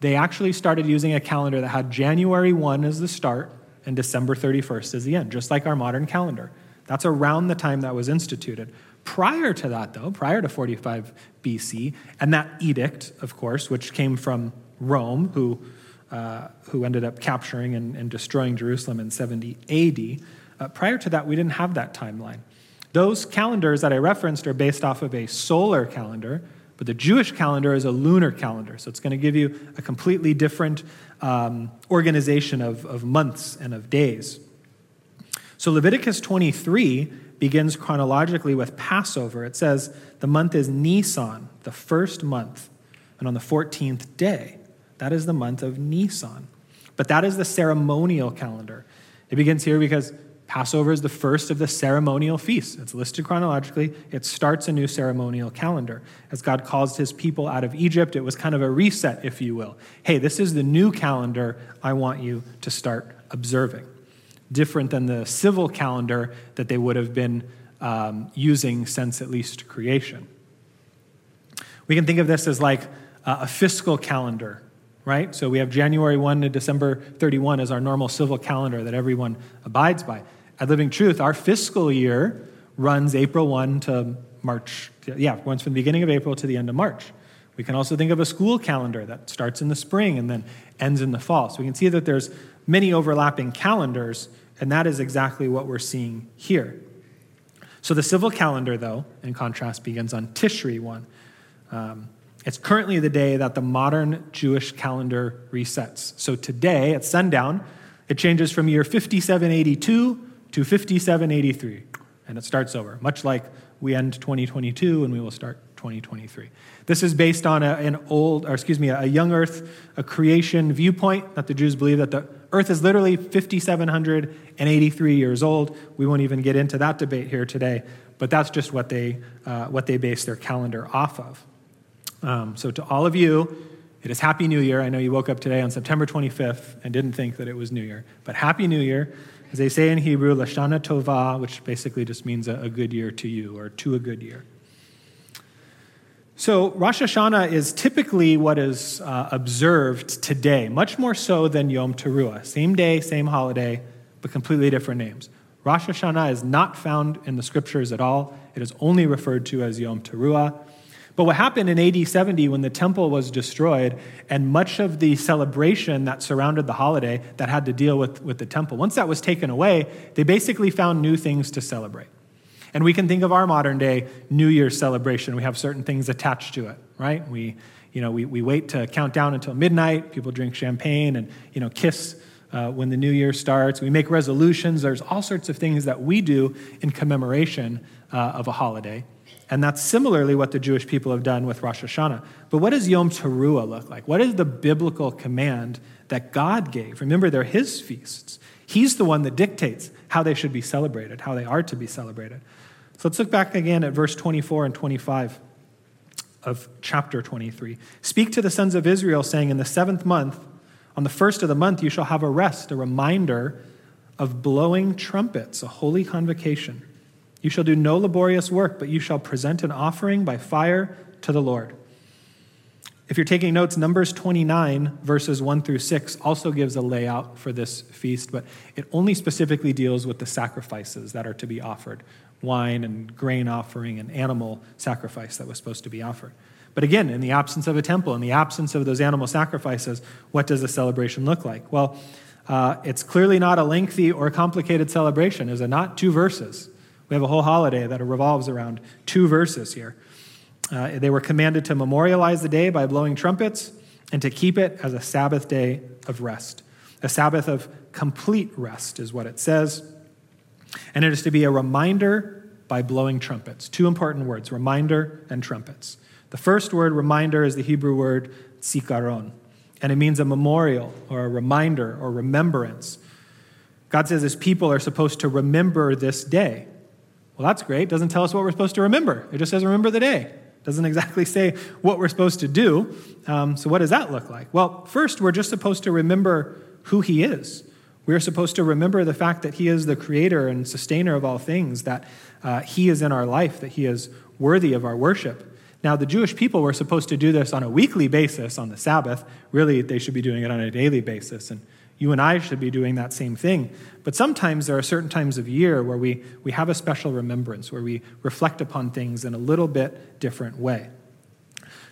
They actually started using a calendar that had January 1 as the start and December 31st as the end, just like our modern calendar. That's around the time that was instituted. Prior to that, though, prior to 45 BC, and that edict, of course, which came from Rome, who, uh, who ended up capturing and, and, destroying Jerusalem in 70 AD, uh, prior to that, we didn't have that timeline. Those calendars that I referenced are based off of a solar calendar, but the Jewish calendar is a lunar calendar. So it's going to give you a completely different um, organization of, of months and of days. So Leviticus 23 begins chronologically with Passover. It says the month is Nisan, the first month, and on the 14th day. That is the month of Nisan. But that is the ceremonial calendar. It begins here because Passover is the first of the ceremonial feasts. It's listed chronologically. It starts a new ceremonial calendar. As God calls his people out of Egypt, it was kind of a reset, if you will. Hey, this is the new calendar I want you to start observing different than the civil calendar that they would have been um, using since at least creation. We can think of this as like a fiscal calendar, right? So we have January 1 to December 31 as our normal civil calendar that everyone abides by. At Living Truth, our fiscal year runs April 1 to March, yeah, runs from the beginning of April to the end of March. We can also think of a school calendar that starts in the spring and then ends in the fall. So we can see that there's many overlapping calendars, and that is exactly what we're seeing here. So the civil calendar, though, in contrast, begins on Tishri 1. Um, it's currently the day that the modern Jewish calendar resets. So today, at sundown, it changes from year 5782 to 5783, and it starts over, much like we end 2022 and we will start 2023. This is based on a, an old, or excuse me, a young earth, a creation viewpoint that the Jews believe that the earth is literally 5,783 years old. We won't even get into that debate here today, but that's just what they, uh, what they base their calendar off of. Um, so, to all of you, it is Happy New Year. I know you woke up today on September 25th and didn't think that it was New Year, but Happy New Year. As they say in Hebrew, Lashana Tova, which basically just means a, a good year to you or to a good year. So, Rosh Hashanah is typically what is uh, observed today, much more so than Yom Teruah. Same day, same holiday, but completely different names. Rosh Hashanah is not found in the scriptures at all. It is only referred to as Yom Teruah. But what happened in AD 70 when the temple was destroyed and much of the celebration that surrounded the holiday that had to deal with, with the temple, once that was taken away, they basically found new things to celebrate. And we can think of our modern day New Year's celebration. We have certain things attached to it, right? We, you know, we, we wait to count down until midnight. People drink champagne and, you know, kiss uh, when the new year starts. We make resolutions. There's all sorts of things that we do in commemoration uh, of a holiday. And that's similarly what the Jewish people have done with Rosh Hashanah. But what does Yom Teruah look like? What is the biblical command that God gave? Remember, they're His feasts. He's the one that dictates how they should be celebrated, how they are to be celebrated. So let's look back again at verse 24 and 25 of chapter 23. Speak to the sons of Israel, saying, In the seventh month, on the first of the month, you shall have a rest, a reminder of blowing trumpets, a holy convocation. You shall do no laborious work, but you shall present an offering by fire to the Lord. If you're taking notes, Numbers 29, verses 1 through 6, also gives a layout for this feast, but it only specifically deals with the sacrifices that are to be offered wine and grain offering and animal sacrifice that was supposed to be offered. But again, in the absence of a temple, in the absence of those animal sacrifices, what does the celebration look like? Well, uh, it's clearly not a lengthy or complicated celebration, is it not? Two verses. We have a whole holiday that revolves around two verses here. Uh, they were commanded to memorialize the day by blowing trumpets and to keep it as a Sabbath day of rest. A Sabbath of complete rest is what it says. And it is to be a reminder by blowing trumpets. Two important words reminder and trumpets. The first word, reminder, is the Hebrew word tzikaron, and it means a memorial or a reminder or remembrance. God says his people are supposed to remember this day. Well, that's great. Doesn't tell us what we're supposed to remember. It just says remember the day. It Doesn't [laughs] exactly say what we're supposed to do. Um, so, what does that look like? Well, first, we're just supposed to remember who He is. We are supposed to remember the fact that He is the creator and sustainer of all things, that uh, He is in our life, that He is worthy of our worship. Now, the Jewish people were supposed to do this on a weekly basis on the Sabbath. Really, they should be doing it on a daily basis. And you and I should be doing that same thing. But sometimes there are certain times of year where we, we have a special remembrance, where we reflect upon things in a little bit different way.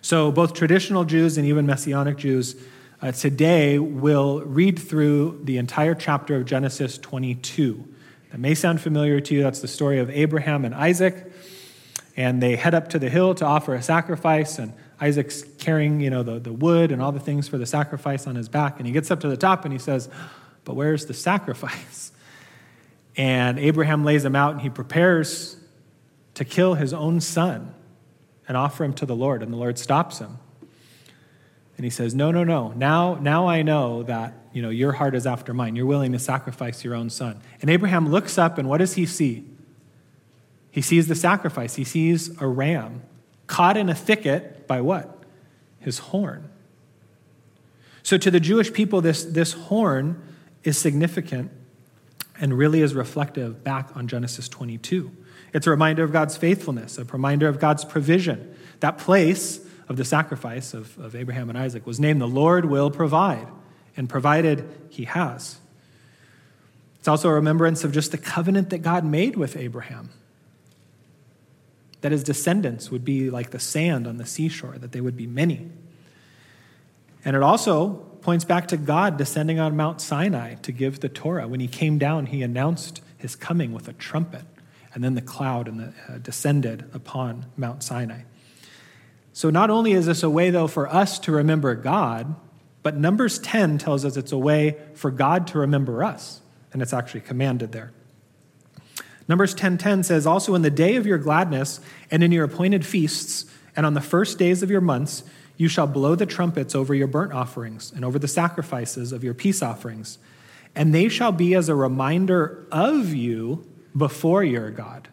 So, both traditional Jews and even Messianic Jews uh, today will read through the entire chapter of Genesis 22. That may sound familiar to you. That's the story of Abraham and Isaac. And they head up to the hill to offer a sacrifice. And Isaac's carrying, you know, the, the wood and all the things for the sacrifice on his back. And he gets up to the top and he says, But where's the sacrifice? [laughs] And Abraham lays him out and he prepares to kill his own son and offer him to the Lord. And the Lord stops him. And he says, No, no, no. Now, now I know that you know, your heart is after mine. You're willing to sacrifice your own son. And Abraham looks up and what does he see? He sees the sacrifice. He sees a ram caught in a thicket by what? His horn. So, to the Jewish people, this, this horn is significant and really is reflective back on Genesis 22. It's a reminder of God's faithfulness, a reminder of God's provision. That place of the sacrifice of, of Abraham and Isaac was named the Lord will provide, and provided he has. It's also a remembrance of just the covenant that God made with Abraham that his descendants would be like the sand on the seashore, that they would be many. And it also points back to God descending on Mount Sinai to give the Torah. When he came down, he announced his coming with a trumpet, and then the cloud and the, uh, descended upon Mount Sinai. So not only is this a way, though, for us to remember God, but Numbers 10 tells us it's a way for God to remember us, and it's actually commanded there. Numbers 10:10 says, "Also in the day of your gladness and in your appointed feasts and on the first days of your months, you shall blow the trumpets over your burnt offerings and over the sacrifices of your peace offerings, and they shall be as a reminder of you before your God."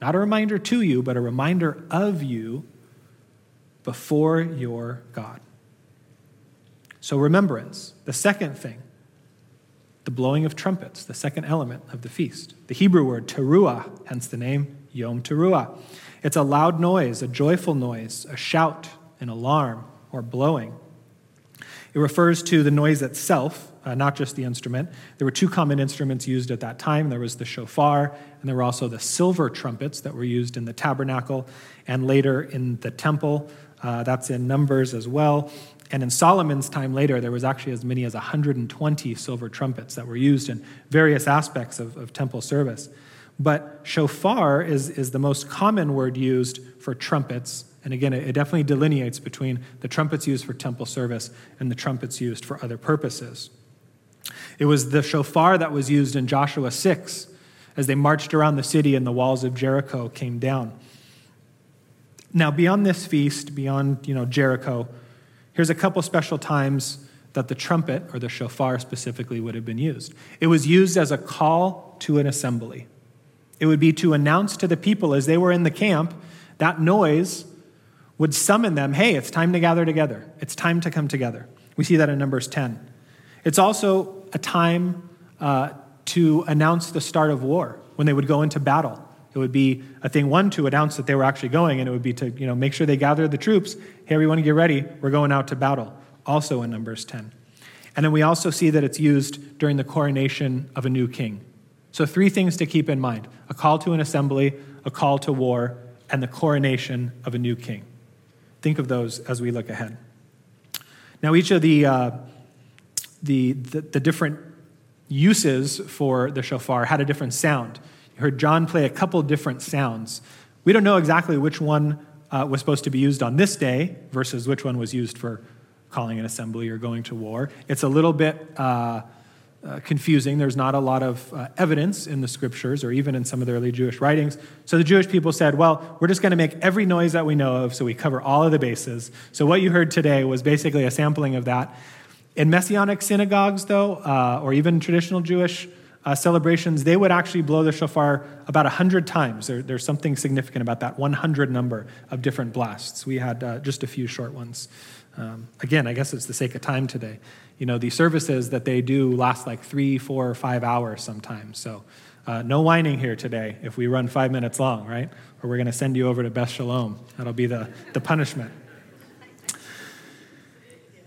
Not a reminder to you, but a reminder of you before your God. So, remembrance, the second thing the blowing of trumpets, the second element of the feast. The Hebrew word teruah, hence the name Yom Teruah. It's a loud noise, a joyful noise, a shout, an alarm, or blowing. It refers to the noise itself, uh, not just the instrument. There were two common instruments used at that time there was the shofar, and there were also the silver trumpets that were used in the tabernacle and later in the temple. Uh, that's in Numbers as well. And in Solomon's time later, there was actually as many as 120 silver trumpets that were used in various aspects of, of temple service. But shofar is, is the most common word used for trumpets. And again, it, it definitely delineates between the trumpets used for temple service and the trumpets used for other purposes. It was the shofar that was used in Joshua 6 as they marched around the city and the walls of Jericho came down. Now, beyond this feast, beyond you know, Jericho, here's a couple special times that the trumpet, or the shofar specifically, would have been used. It was used as a call to an assembly. It would be to announce to the people as they were in the camp, that noise would summon them hey, it's time to gather together. It's time to come together. We see that in Numbers 10. It's also a time uh, to announce the start of war when they would go into battle. It would be a thing, one, to announce that they were actually going, and it would be to you know, make sure they gathered the troops. Hey, everyone, get ready. We're going out to battle. Also in Numbers 10. And then we also see that it's used during the coronation of a new king. So, three things to keep in mind a call to an assembly, a call to war, and the coronation of a new king. Think of those as we look ahead. Now, each of the, uh, the, the, the different uses for the shofar had a different sound. You heard John play a couple different sounds. We don't know exactly which one uh, was supposed to be used on this day versus which one was used for calling an assembly or going to war. It's a little bit uh, uh, confusing. There's not a lot of uh, evidence in the scriptures or even in some of the early Jewish writings. So the Jewish people said, well, we're just going to make every noise that we know of so we cover all of the bases. So what you heard today was basically a sampling of that. In Messianic synagogues, though, uh, or even traditional Jewish uh, celebrations, they would actually blow the shofar about 100 times. There, there's something significant about that 100 number of different blasts. We had uh, just a few short ones. Um, again, I guess it's the sake of time today. You know, the services that they do last like three, four, or five hours sometimes. So, uh, no whining here today if we run five minutes long, right? Or we're going to send you over to Beth Shalom. That'll be the, the punishment.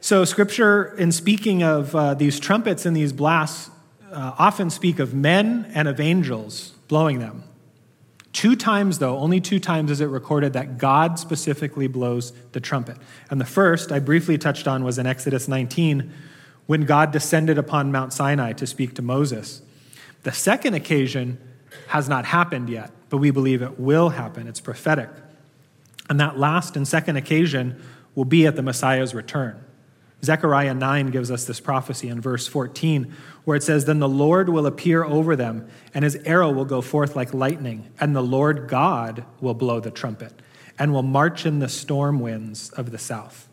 So, scripture, in speaking of uh, these trumpets and these blasts, uh, often speak of men and of angels blowing them. Two times, though, only two times is it recorded that God specifically blows the trumpet. And the first I briefly touched on was in Exodus 19 when God descended upon Mount Sinai to speak to Moses. The second occasion has not happened yet, but we believe it will happen. It's prophetic. And that last and second occasion will be at the Messiah's return. Zechariah 9 gives us this prophecy in verse 14, where it says, Then the Lord will appear over them, and his arrow will go forth like lightning, and the Lord God will blow the trumpet, and will march in the storm winds of the south.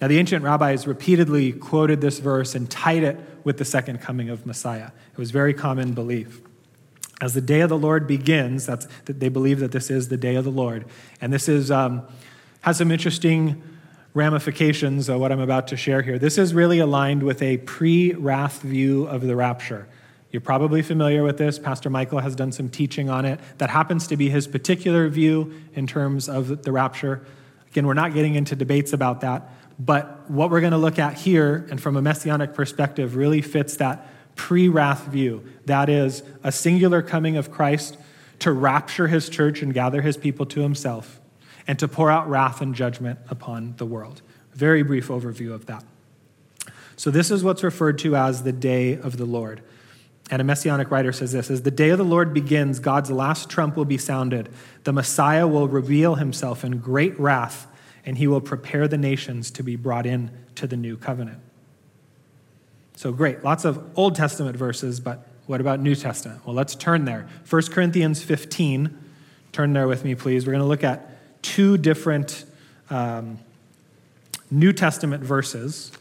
Now, the ancient rabbis repeatedly quoted this verse and tied it with the second coming of Messiah. It was very common belief. As the day of the Lord begins, that's, that they believe that this is the day of the Lord. And this is, um, has some interesting ramifications of what I'm about to share here. This is really aligned with a pre wrath view of the rapture. You're probably familiar with this. Pastor Michael has done some teaching on it. That happens to be his particular view in terms of the rapture. Again, we're not getting into debates about that, but what we're going to look at here, and from a messianic perspective, really fits that pre wrath view. That is, a singular coming of Christ to rapture his church and gather his people to himself and to pour out wrath and judgment upon the world. Very brief overview of that. So, this is what's referred to as the day of the Lord. And a messianic writer says this As the day of the Lord begins, God's last trump will be sounded. The Messiah will reveal himself in great wrath, and he will prepare the nations to be brought in to the new covenant. So, great. Lots of Old Testament verses, but what about New Testament? Well, let's turn there. 1 Corinthians 15. Turn there with me, please. We're going to look at two different um, New Testament verses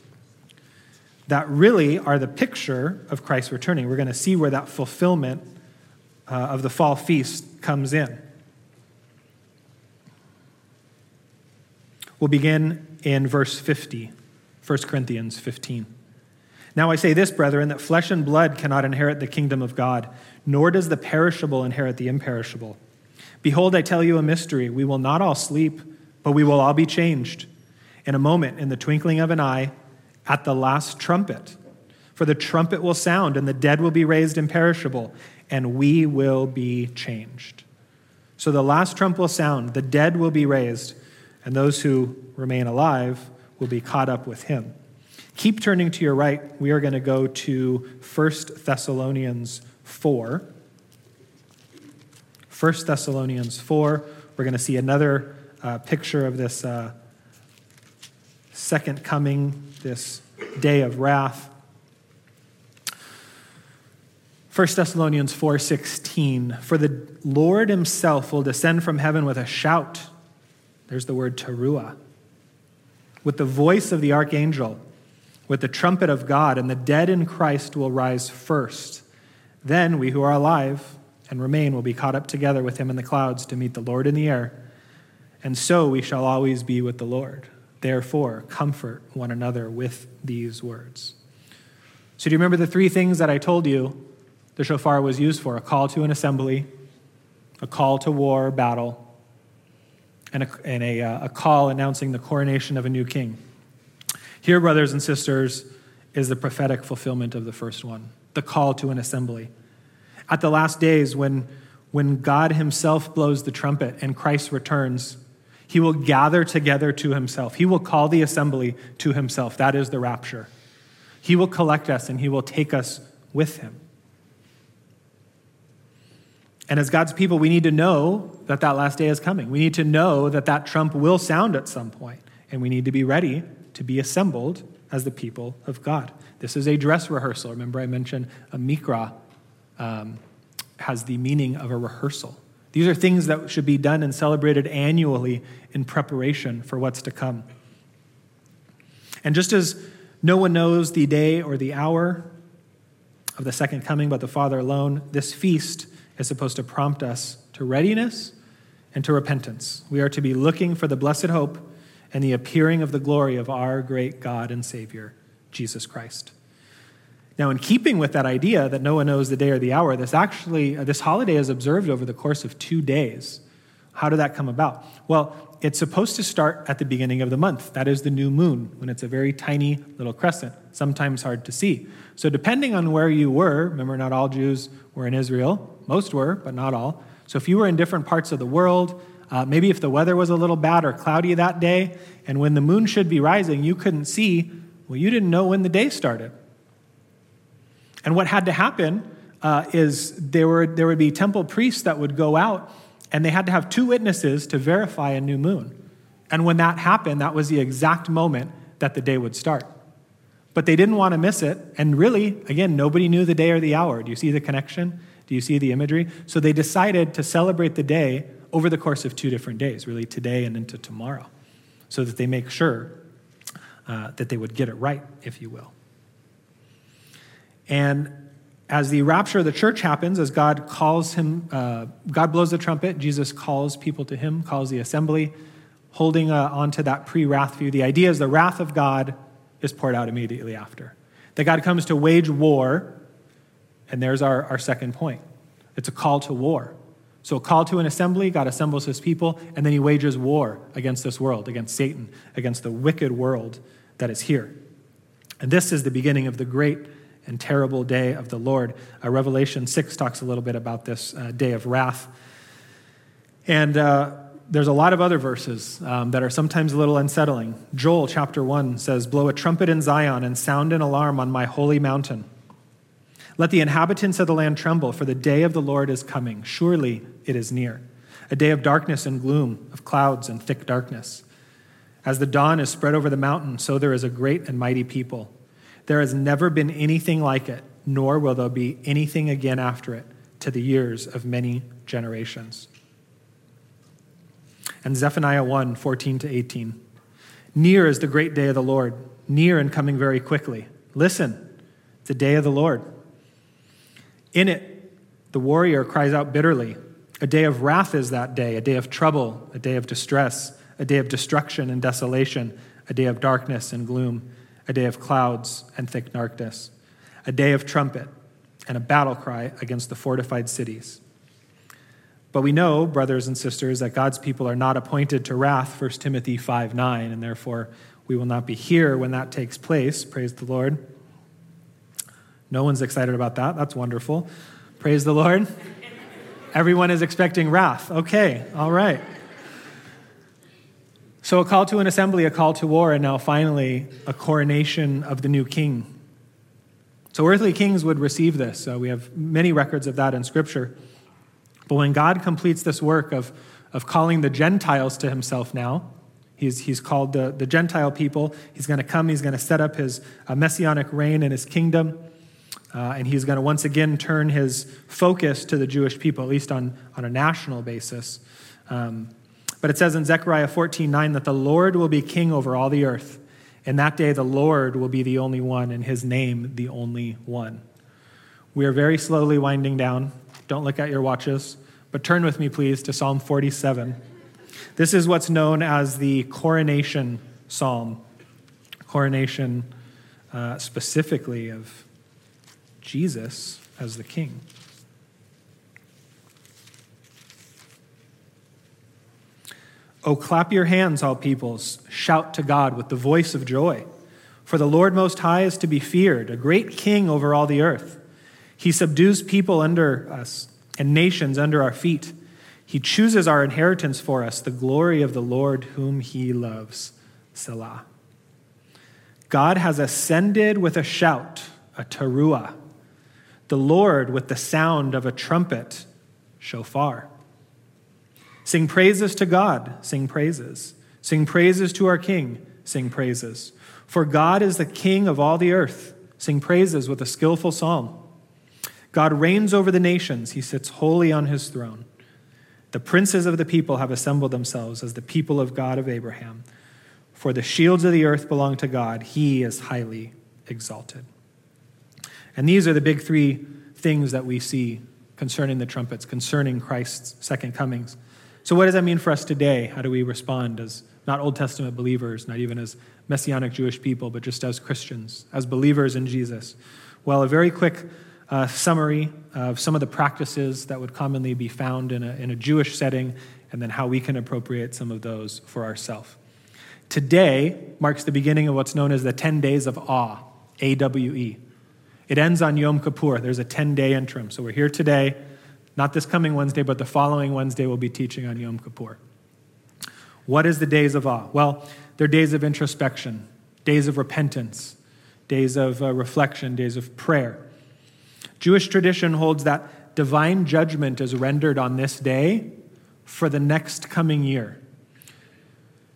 that really are the picture of Christ returning. We're going to see where that fulfillment uh, of the fall feast comes in. We'll begin in verse 50, 1 Corinthians 15. Now I say this, brethren, that flesh and blood cannot inherit the kingdom of God, nor does the perishable inherit the imperishable. Behold, I tell you a mystery. We will not all sleep, but we will all be changed. In a moment, in the twinkling of an eye, at the last trumpet. For the trumpet will sound, and the dead will be raised imperishable, and we will be changed. So the last trump will sound, the dead will be raised, and those who remain alive will be caught up with him. Keep turning to your right. We are going to go to 1 Thessalonians 4. 1 Thessalonians 4. We're going to see another uh, picture of this uh, second coming, this day of wrath. 1 Thessalonians 4:16 For the Lord himself will descend from heaven with a shout There's the word teruah. With the voice of the archangel, with the trumpet of God, and the dead in Christ will rise first. Then we who are alive and remain will be caught up together with him in the clouds to meet the Lord in the air. And so we shall always be with the Lord. Therefore, comfort one another with these words. So, do you remember the three things that I told you the shofar was used for? A call to an assembly, a call to war, battle, and a, and a, uh, a call announcing the coronation of a new king. Here, brothers and sisters, is the prophetic fulfillment of the first one the call to an assembly. At the last days, when, when God Himself blows the trumpet and Christ returns, He will gather together to Himself. He will call the assembly to Himself. That is the rapture. He will collect us and He will take us with Him. And as God's people, we need to know that that last day is coming. We need to know that that trump will sound at some point, and we need to be ready to be assembled as the people of God. This is a dress rehearsal. Remember, I mentioned a mikra um, has the meaning of a rehearsal. These are things that should be done and celebrated annually in preparation for what's to come. And just as no one knows the day or the hour of the second coming but the Father alone, this feast is supposed to prompt us to readiness and to repentance. We are to be looking for the blessed hope and the appearing of the glory of our great God and Savior, Jesus Christ. Now, in keeping with that idea that no one knows the day or the hour, this actually uh, this holiday is observed over the course of two days. How did that come about? Well, it's supposed to start at the beginning of the month. That is the new moon, when it's a very tiny little crescent, sometimes hard to see. So, depending on where you were, remember, not all Jews were in Israel, most were, but not all. So, if you were in different parts of the world, uh, maybe if the weather was a little bad or cloudy that day, and when the moon should be rising, you couldn't see, well, you didn't know when the day started. And what had to happen uh, is there, were, there would be temple priests that would go out, and they had to have two witnesses to verify a new moon. And when that happened, that was the exact moment that the day would start. But they didn't want to miss it. And really, again, nobody knew the day or the hour. Do you see the connection? Do you see the imagery? So they decided to celebrate the day over the course of two different days, really today and into tomorrow, so that they make sure uh, that they would get it right, if you will. And as the rapture of the church happens, as God calls him, uh, God blows the trumpet, Jesus calls people to him, calls the assembly, holding uh, onto that pre wrath view. The idea is the wrath of God is poured out immediately after. That God comes to wage war, and there's our, our second point. It's a call to war. So, a call to an assembly, God assembles his people, and then he wages war against this world, against Satan, against the wicked world that is here. And this is the beginning of the great and terrible day of the Lord. Uh, Revelation 6 talks a little bit about this uh, day of wrath. And uh, there's a lot of other verses um, that are sometimes a little unsettling. Joel chapter 1 says, Blow a trumpet in Zion and sound an alarm on my holy mountain. Let the inhabitants of the land tremble, for the day of the Lord is coming. Surely it is near. A day of darkness and gloom, of clouds and thick darkness. As the dawn is spread over the mountain, so there is a great and mighty people. There has never been anything like it, nor will there be anything again after it to the years of many generations. And Zephaniah 1 14 to 18. Near is the great day of the Lord, near and coming very quickly. Listen, the day of the Lord. In it, the warrior cries out bitterly. A day of wrath is that day, a day of trouble, a day of distress, a day of destruction and desolation, a day of darkness and gloom, a day of clouds and thick darkness, a day of trumpet and a battle cry against the fortified cities. But we know, brothers and sisters, that God's people are not appointed to wrath, 1 Timothy 5 9, and therefore we will not be here when that takes place. Praise the Lord. No one's excited about that. That's wonderful. Praise the Lord. Everyone is expecting wrath. Okay, all right. So, a call to an assembly, a call to war, and now finally, a coronation of the new king. So, earthly kings would receive this. Uh, we have many records of that in Scripture. But when God completes this work of, of calling the Gentiles to himself now, he's, he's called the, the Gentile people. He's going to come, he's going to set up his uh, messianic reign and his kingdom. Uh, and he's going to once again turn his focus to the Jewish people, at least on, on a national basis. Um, But it says in Zechariah 14 9 that the Lord will be king over all the earth. In that day, the Lord will be the only one, and his name the only one. We are very slowly winding down. Don't look at your watches, but turn with me, please, to Psalm 47. This is what's known as the coronation psalm. Coronation uh, specifically of Jesus as the king. Oh, clap your hands, all peoples. Shout to God with the voice of joy. For the Lord Most High is to be feared, a great king over all the earth. He subdues people under us and nations under our feet. He chooses our inheritance for us, the glory of the Lord whom he loves. Selah. God has ascended with a shout, a teruah. The Lord with the sound of a trumpet, shofar. Sing praises to God, sing praises. Sing praises to our King, sing praises. For God is the King of all the earth. Sing praises with a skillful psalm. God reigns over the nations, he sits holy on his throne. The princes of the people have assembled themselves as the people of God of Abraham. For the shields of the earth belong to God, he is highly exalted. And these are the big three things that we see concerning the trumpets, concerning Christ's second comings. So, what does that mean for us today? How do we respond as not Old Testament believers, not even as Messianic Jewish people, but just as Christians, as believers in Jesus? Well, a very quick uh, summary of some of the practices that would commonly be found in a, in a Jewish setting, and then how we can appropriate some of those for ourselves. Today marks the beginning of what's known as the 10 days of awe, A W E. It ends on Yom Kippur. There's a 10 day interim. So we're here today not this coming Wednesday, but the following Wednesday, we'll be teaching on Yom Kippur. What is the days of awe? Well, they're days of introspection, days of repentance, days of uh, reflection, days of prayer. Jewish tradition holds that divine judgment is rendered on this day for the next coming year.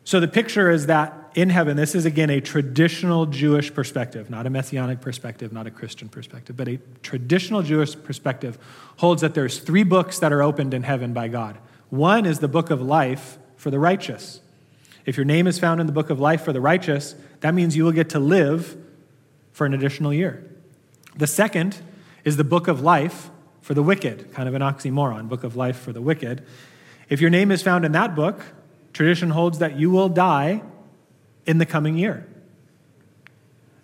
So the picture is that in heaven, this is again a traditional Jewish perspective, not a messianic perspective, not a Christian perspective, but a traditional Jewish perspective holds that there's three books that are opened in heaven by God. One is the book of life for the righteous. If your name is found in the book of life for the righteous, that means you will get to live for an additional year. The second is the book of life for the wicked, kind of an oxymoron, book of life for the wicked. If your name is found in that book, tradition holds that you will die in the coming year.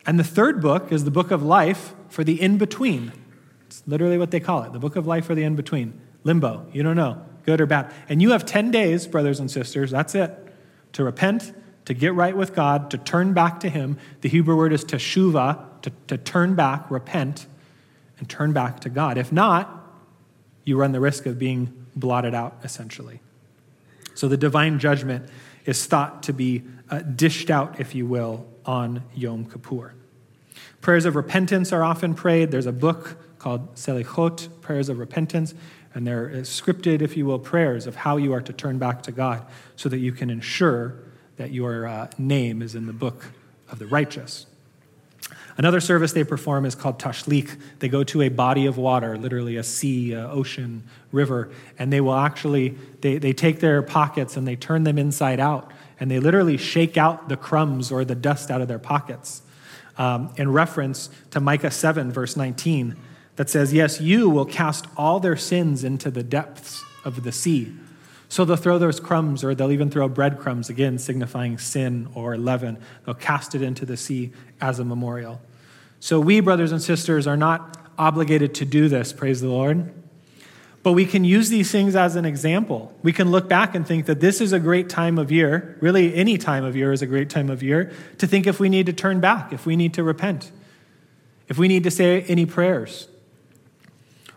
And the third book is the book of life for the in between. It's literally what they call it the book of life for the in between. Limbo. You don't know, good or bad. And you have 10 days, brothers and sisters, that's it, to repent, to get right with God, to turn back to Him. The Hebrew word is teshuva, to, to turn back, repent, and turn back to God. If not, you run the risk of being blotted out, essentially. So the divine judgment is thought to be uh, dished out, if you will, on Yom Kippur. Prayers of repentance are often prayed. There's a book called Selichot, Prayers of Repentance, and they're uh, scripted, if you will, prayers of how you are to turn back to God so that you can ensure that your uh, name is in the book of the righteous. Another service they perform is called tashlich. They go to a body of water, literally a sea, a ocean, river, and they will actually, they, they take their pockets and they turn them inside out and they literally shake out the crumbs or the dust out of their pockets um, in reference to Micah 7, verse 19, that says, Yes, you will cast all their sins into the depths of the sea. So they'll throw those crumbs, or they'll even throw breadcrumbs, again, signifying sin or leaven. They'll cast it into the sea as a memorial. So we, brothers and sisters, are not obligated to do this, praise the Lord. But we can use these things as an example. We can look back and think that this is a great time of year, really, any time of year is a great time of year, to think if we need to turn back, if we need to repent, if we need to say any prayers.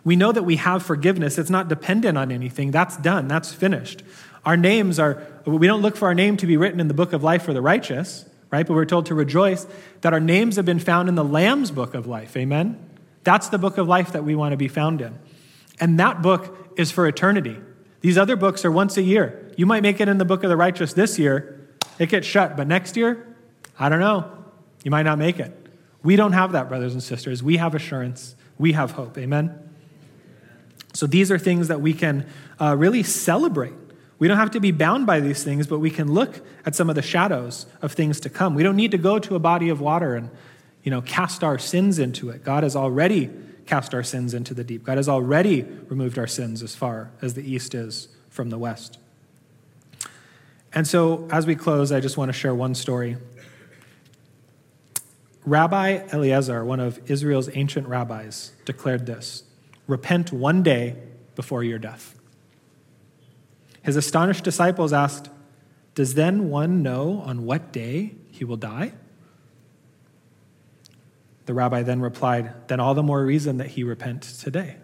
We know that we have forgiveness. It's not dependent on anything. That's done, that's finished. Our names are, we don't look for our name to be written in the book of life for the righteous, right? But we're told to rejoice that our names have been found in the Lamb's book of life. Amen? That's the book of life that we want to be found in. And that book is for eternity. These other books are once a year. You might make it in the book of the righteous this year, it gets shut, but next year, I don't know. You might not make it. We don't have that, brothers and sisters. We have assurance, we have hope. Amen? So these are things that we can uh, really celebrate We don't have to be bound by these things, but we can look at some of the shadows of things to come. We don't need to go to a body of water and, you know, cast our sins into it. God has already cast our sins into the deep. God has already removed our sins as far as the east is from the west. And so, as we close, I just want to share one story. Rabbi Eliezer, one of Israel's ancient rabbis, declared this Repent one day before your death. His astonished disciples asked, Does then one know on what day he will die? The rabbi then replied, Then all the more reason that he repent today.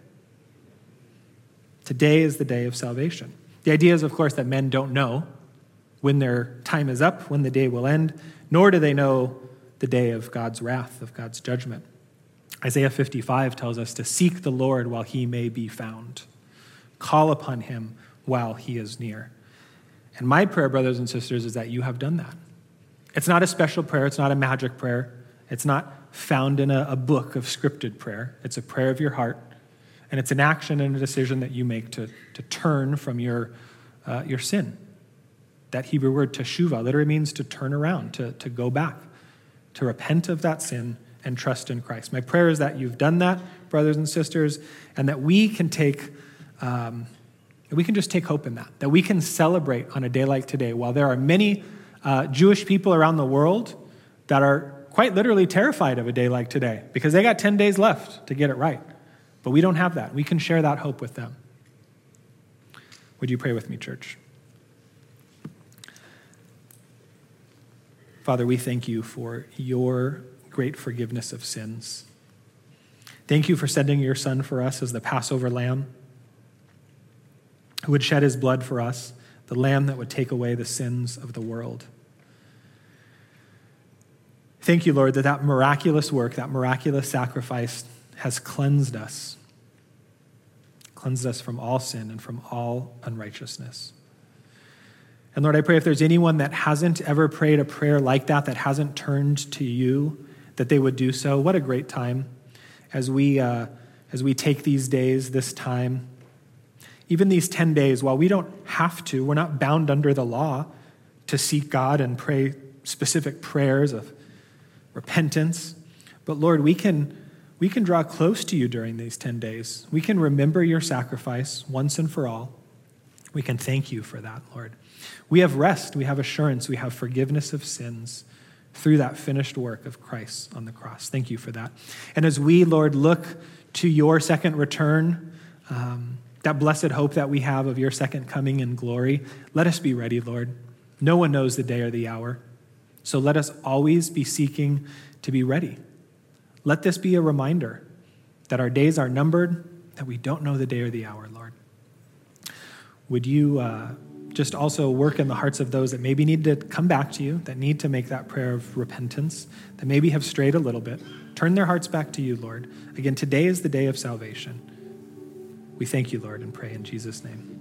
Today is the day of salvation. The idea is, of course, that men don't know when their time is up, when the day will end, nor do they know the day of God's wrath, of God's judgment. Isaiah 55 tells us to seek the Lord while he may be found, call upon him while he is near. And my prayer, brothers and sisters, is that you have done that. It's not a special prayer, it's not a magic prayer, it's not found in a, a book of scripted prayer. It's a prayer of your heart, and it's an action and a decision that you make to, to turn from your, uh, your sin. That Hebrew word teshuva literally means to turn around, to, to go back, to repent of that sin and trust in Christ. My prayer is that you've done that, brothers and sisters, and that we can take, um, we can just take hope in that, that we can celebrate on a day like today. While there are many uh, Jewish people around the world that are quite literally terrified of a day like today because they got 10 days left to get it right. But we don't have that. We can share that hope with them. Would you pray with me, church? Father, we thank you for your great forgiveness of sins. Thank you for sending your Son for us as the Passover lamb who would shed his blood for us, the lamb that would take away the sins of the world. Thank you, Lord, that that miraculous work, that miraculous sacrifice has cleansed us, cleansed us from all sin and from all unrighteousness. And Lord, I pray if there's anyone that hasn't ever prayed a prayer like that, that hasn't turned to you, that they would do so. What a great time as we, uh, as we take these days, this time, even these 10 days, while we don't have to, we're not bound under the law to seek God and pray specific prayers of repentance. But Lord, we can, we can draw close to you during these 10 days. We can remember your sacrifice once and for all. We can thank you for that, Lord. We have rest, we have assurance, we have forgiveness of sins through that finished work of Christ on the cross. Thank you for that. And as we, Lord, look to your second return, um, that blessed hope that we have of your second coming in glory, let us be ready, Lord. No one knows the day or the hour. So let us always be seeking to be ready. Let this be a reminder that our days are numbered, that we don't know the day or the hour, Lord. Would you uh, just also work in the hearts of those that maybe need to come back to you, that need to make that prayer of repentance, that maybe have strayed a little bit? Turn their hearts back to you, Lord. Again, today is the day of salvation. We thank you, Lord, and pray in Jesus' name.